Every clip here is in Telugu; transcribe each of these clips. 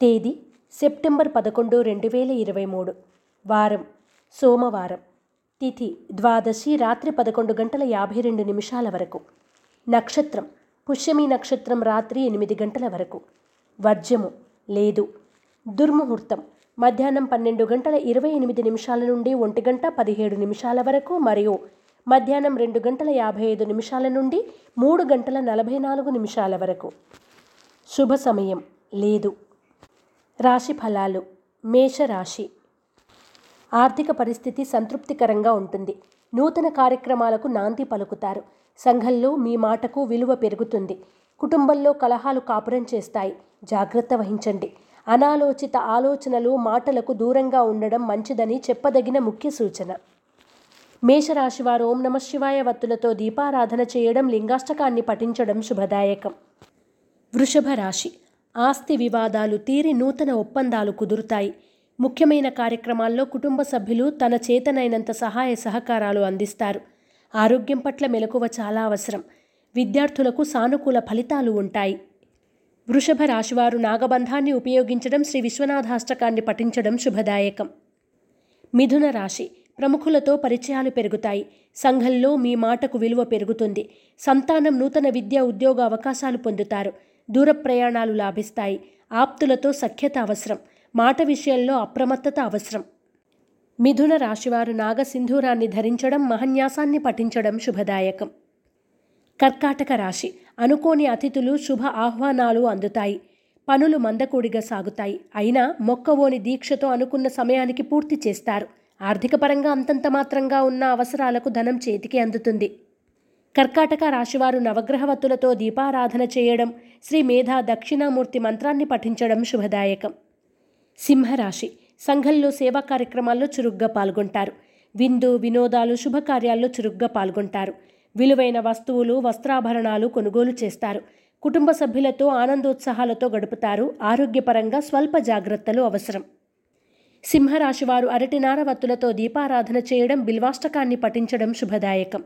తేదీ సెప్టెంబర్ పదకొండు రెండు వేల ఇరవై మూడు. వారం. సోమవారం. తిథి. ద్వాదశి రాత్రి పదకొండు గంటల యాభై రెండు నిమిషాల వరకు. నక్షత్రం. పుష్యమి నక్షత్రం రాత్రి ఎనిమిది గంటల వరకు. వర్జము. లేదు. దుర్ముహూర్తం. మధ్యాహ్నం పన్నెండు గంటల ఇరవై ఎనిమిది నిమిషాల నుండి ఒంటి గంట పదిహేడు నిమిషాల వరకు మరియు మధ్యాహ్నం రెండు గంటల యాభై ఐదు నిమిషాల నుండి మూడు గంటల నలభై నాలుగు నిమిషాల వరకు. శుభ సమయం. లేదు. రాశి ఫలాలు. మేషరాశి ఆర్థిక పరిస్థితి సంతృప్తికరంగా ఉంటుంది. నూతన కార్యక్రమాలకు నాంది పలుకుతారు. సంఘంలో మీ మాటకు విలువ పెరుగుతుంది. కుటుంబంలో కలహాలు కాపురం చేస్తాయి. జాగ్రత్త వహించండి. అనాలోచిత ఆలోచనలు మాటలకు దూరంగా ఉండడం మంచిదని చెప్పదగిన ముఖ్య సూచన. మేషరాశి వారు ఓం నమ శివాయ వత్తులతో దీపారాధన చేయడం లింగాష్టకాన్ని పఠించడం శుభదాయకం. వృషభ రాశి. ఆస్తి వివాదాలు తీరి నూతన ఒప్పందాలు కుదురుతాయి. ముఖ్యమైన కార్యక్రమాల్లో కుటుంబ సభ్యులు తన చేతనైనంత సహాయ సహకారాలు అందిస్తారు. ఆరోగ్యం పట్ల మెలకువ చాలా అవసరం. విద్యార్థులకు సానుకూల ఫలితాలు ఉంటాయి. వృషభ రాశివారు నాగబంధాన్ని ఉపయోగించడం శ్రీ విశ్వనాథాష్టకాన్ని పఠించడం శుభదాయకం. మిథున రాశి ప్రముఖులతో పరిచయాలు పెరుగుతాయి. సంఘంలో మీ మాటకు విలువ పెరుగుతుంది. సంతానం నూతన విద్య ఉద్యోగ అవకాశాలు పొందుతారు. దూర ప్రయాణాలు లాభిస్తాయి. ఆప్తులతో సఖ్యత అవసరం. మాట విషయంలో అప్రమత్తత అవసరం. మిథున రాశివారు నాగసింధూరాన్ని ధరించడం మహన్యాసాన్ని పఠించడం శుభదాయకం. కర్కాటక రాశి. అనుకోని అతిథులు శుభ ఆహ్వానాలు అందుతాయి. పనులు మందకూడిగా సాగుతాయి. అయినా మొక్కవోని దీక్షతో అనుకున్న సమయానికి పూర్తి చేస్తారు. ఆర్థికపరంగా అంతంత మాత్రంగా ఉన్న అవసరాలకు ధనం చేతికి అందుతుంది. కర్కాటక రాశివారు నవగ్రహవత్తులతో దీపారాధన చేయడం శ్రీ మేధా దక్షిణామూర్తి మంత్రాన్ని పఠించడం శుభదాయకం. సింహరాశి సంఘంలో సేవా కార్యక్రమాల్లో చురుగ్గా పాల్గొంటారు. విందు వినోదాలు శుభకార్యాల్లో చురుగ్గా పాల్గొంటారు. విలువైన వస్తువులు వస్త్రాభరణాలు కొనుగోలు చేస్తారు. కుటుంబ సభ్యులతో ఆనందోత్సాహాలతో గడుపుతారు. ఆరోగ్యపరంగా స్వల్ప జాగ్రత్తలు అవసరం. సింహరాశివారు అరటినార వత్తులతో దీపారాధన చేయడం బిల్వాష్టకాన్ని పఠించడం శుభదాయకం.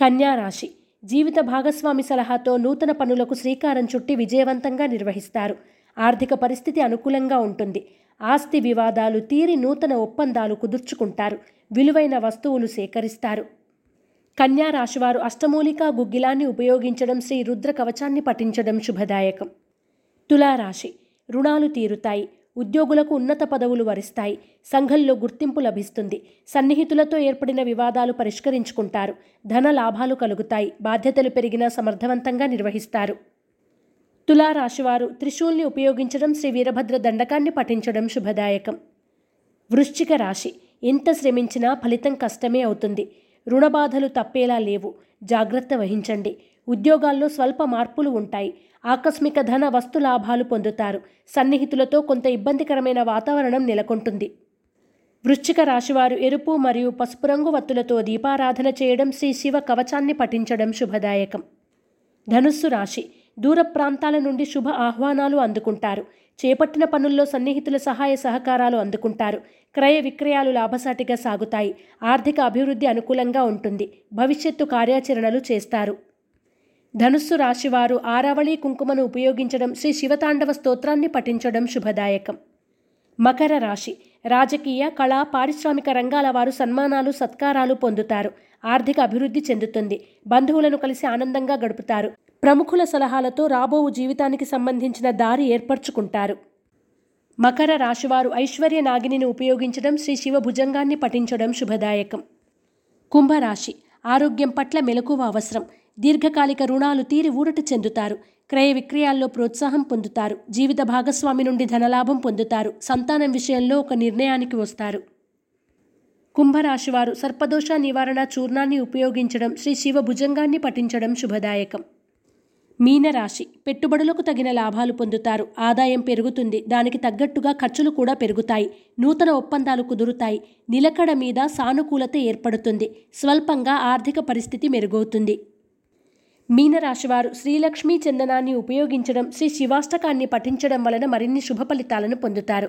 కన్యారాశి. జీవిత భాగస్వామి సలహాతో నూతన పనులకు శ్రీకారం చుట్టి విజయవంతంగా నిర్వహిస్తారు. ఆర్థిక పరిస్థితి అనుకూలంగా ఉంటుంది. ఆస్తి వివాదాలు తీరి నూతన ఒప్పందాలు కుదుర్చుకుంటారు. విలువైన వస్తువులు సేకరిస్తారు. కన్యా రాశివారు అష్టమూలికా గుగ్గిలాన్ని ఉపయోగించడం శ్రీ రుద్ర కవచాన్ని పఠించడం శుభదాయకం. తులారాశి. రుణాలు తీరుతాయి. ఉద్యోగులకు ఉన్నత పదవులు వరిస్తాయి. సంఘంలో గుర్తింపు లభిస్తుంది. సన్నిహితులతో ఏర్పడిన వివాదాలు పరిష్కరించుకుంటారు. ధన లాభాలు కలుగుతాయి. బాధ్యతలు పెరిగినా సమర్థవంతంగా నిర్వహిస్తారు. తులారాశివారు త్రిశూల్ని ఉపయోగించడం శ్రీ వీరభద్ర దండకాన్ని పఠించడం శుభదాయకం. వృశ్చిక రాశి. ఎంత శ్రమించినా ఫలితం కష్టమే అవుతుంది. రుణబాధలు తప్పేలా లేవు. జాగ్రత్త వహించండి. ఉద్యోగాల్లో స్వల్ప మార్పులు ఉంటాయి. ఆకస్మిక ధన వస్తు లాభాలు పొందుతారు. సన్నిహితులతో కొంత ఇబ్బందికరమైన వాతావరణం నెలకొంటుంది. వృశ్చిక రాశివారు ఎరుపు మరియు పసుపు రంగు వత్తులతో దీపారాధన చేయడం శ్రీ శివ కవచాన్ని పఠించడం శుభదాయకం. ధనుస్సు రాశి దూర ప్రాంతాల నుండి శుభ ఆహ్వానాలు అందుకుంటారు. చేపట్టిన పనుల్లో సన్నిహితుల సహాయ సహకారాలు అందుకుంటారు. క్రయ విక్రయాలు లాభసాటిగా సాగుతాయి. ఆర్థిక అభివృద్ధి అనుకూలంగా ఉంటుంది. భవిష్యత్తు కార్యాచరణలు చేస్తారు. ధనుస్సు రాశివారు ఆరావళి కుంకుమను ఉపయోగించడం శ్రీ శివతాండవ స్తోత్రాన్ని పఠించడం శుభదాయకం. మకర రాశి. రాజకీయ కళా పారిశ్రామిక రంగాల వారు సన్మానాలు సత్కారాలు పొందుతారు. ఆర్థిక అభివృద్ధి చెందుతుంది. బంధువులను కలిసి ఆనందంగా గడుపుతారు. ప్రముఖుల సలహాలతో రాబోవు జీవితానికి సంబంధించిన దారి ఏర్పరచుకుంటారు. మకర రాశివారు ఐశ్వర్య నాగిని ఉపయోగించడం శ్రీ శివ భుజంగాన్ని పఠించడం శుభదాయకం. కుంభరాశి. ఆరోగ్యం పట్ల మెలకువ అవసరం. దీర్ఘకాలిక రుణాలు తీరి ఊరట చెందుతారు. క్రయ విక్రయాల్లో ప్రోత్సాహం పొందుతారు. జీవిత భాగస్వామి నుండి ధనలాభం పొందుతారు. సంతానం విషయంలో ఒక నిర్ణయానికి వస్తారు. కుంభరాశివారు సర్పదోష నివారణ చూర్ణాన్ని ఉపయోగించడం శ్రీ శివ భుజంగాన్ని పఠించడం శుభదాయకం. మీనరాశి పెట్టుబడులకు తగిన లాభాలు పొందుతారు. ఆదాయం పెరుగుతుంది. దానికి తగ్గట్టుగా ఖర్చులు కూడా పెరుగుతాయి. నూతన ఒప్పందాలు కుదురుతాయి. నిలకడ మీద సానుకూలత ఏర్పడుతుంది. స్వల్పంగా ఆర్థిక పరిస్థితి మెరుగవుతుంది. మీనరాశివారు శ్రీలక్ష్మీ చందనాన్ని ఉపయోగించడం శ్రీ శివాష్టకాన్ని పఠించడం వలన మరిన్ని శుభ ఫలితాలను పొందుతారు.